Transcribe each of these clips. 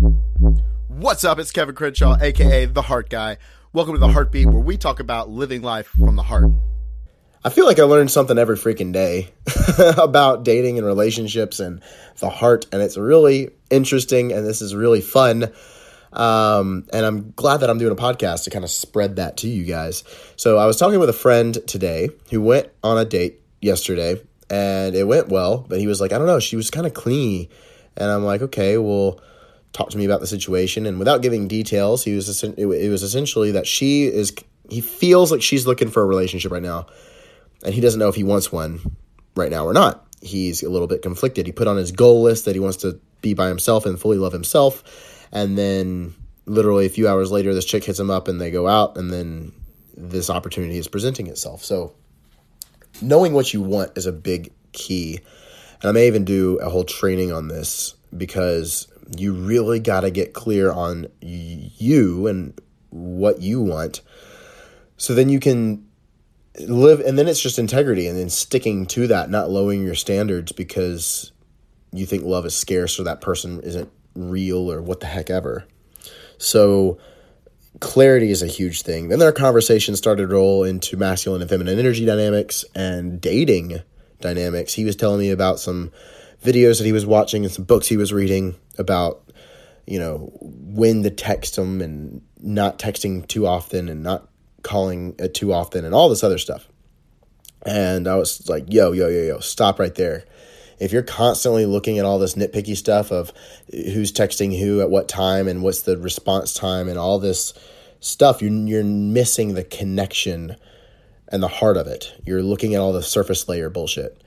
What's up? It's Kevin Crenshaw, aka The Heart Guy. Welcome to The Heartbeat, where we talk about living life from the heart. I feel like I learn something every freaking day about dating and relationships and the heart, and it's really interesting and this is really fun. Um, and I'm glad that I'm doing a podcast to kind of spread that to you guys. So I was talking with a friend today who went on a date yesterday, and it went well, but he was like, I don't know, she was kind of clingy, and I'm like, okay, well, talk to me about the situation. And without giving details, he was it was essentially that she is he feels like she's looking for a relationship right now and he doesn't know if he wants one right now or not. He's a little bit conflicted. He put on his goal list that he wants to be by himself and fully love himself. And then literally a few hours later, this chick hits him up and they go out, and then this opportunity is presenting itself. So, knowing what you want is a big key. And I may even do a whole training on this because you really got to get clear on you and what you want. So then you can live and then it's just integrity and then sticking to that not lowering your standards because you think love is scarce or that person isn't real or what the heck ever. So clarity is a huge thing. Then our conversation started to roll into masculine and feminine energy dynamics and dating dynamics. He was telling me about some videos that he was watching and some books he was reading about you know when to text them and not texting too often and not calling it too often and all this other stuff. And I was like, yo, yo, yo, yo, stop right there. If you're constantly looking at all this nitpicky stuff of who's texting who at what time and what's the response time and all this stuff, you're, you're missing the connection and the heart of it. You're looking at all the surface layer bullshit.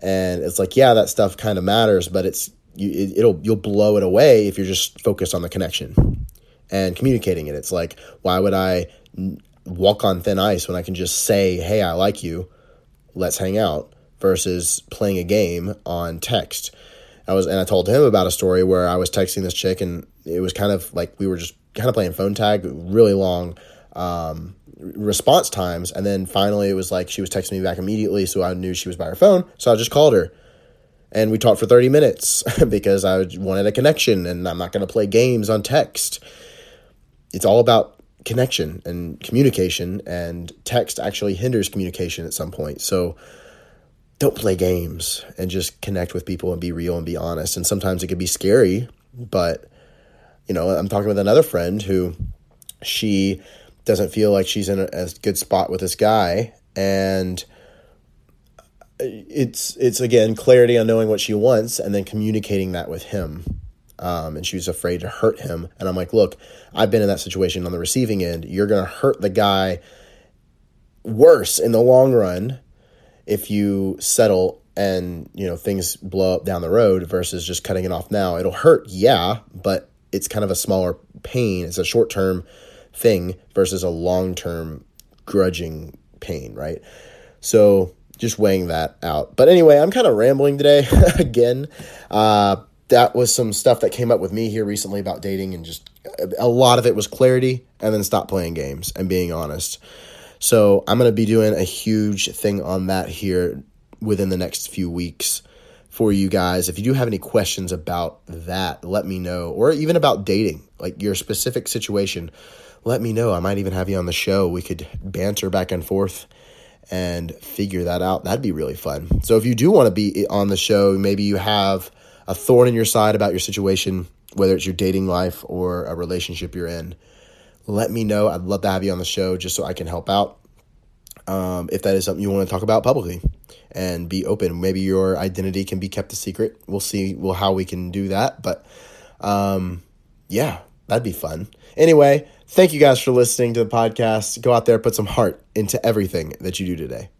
And it's like, yeah, that stuff kind of matters, but it's you, it, it'll you'll blow it away if you're just focused on the connection and communicating it. It's like, why would I walk on thin ice when I can just say, "Hey, I like you. Let's hang out." versus playing a game on text. I was and I told him about a story where I was texting this chick and it was kind of like we were just kind of playing phone tag, really long um, response times, and then finally it was like she was texting me back immediately, so I knew she was by her phone, so I just called her. And we talked for 30 minutes because I wanted a connection and I'm not going to play games on text. It's all about connection and communication, and text actually hinders communication at some point. So don't play games and just connect with people and be real and be honest. And sometimes it can be scary, but you know, I'm talking with another friend who she doesn't feel like she's in a, a good spot with this guy and it's it's again clarity on knowing what she wants and then communicating that with him um, and she was afraid to hurt him. And I'm like, look, I've been in that situation on the receiving end. You're going to hurt the guy worse in the long run if you settle and you know things blow up down the road versus just cutting it off now. It'll hurt, yeah, but it's kind of a smaller pain. It's a short term thing versus a long term grudging pain, right? So just weighing that out. But anyway, I'm kind of rambling today again. Uh, that was some stuff that came up with me here recently about dating and just a lot of it was clarity and then stop playing games and being honest. So I'm going to be doing a huge thing on that here within the next few weeks for you guys. If you do have any questions about that, let me know or even about dating, like your specific situation, let me know. I might even have you on the show. We could banter back and forth and figure that out. That'd be really fun. So if you do want to be on the show, maybe you have a thorn in your side about your situation, whether it's your dating life or a relationship you're in, let me know. I'd love to have you on the show just so I can help out. Um, if that is something you want to talk about publicly and be open, maybe your identity can be kept a secret. We'll see well how we can do that, but um, yeah, that'd be fun. Anyway, thank you guys for listening to the podcast. Go out there, put some heart into everything that you do today.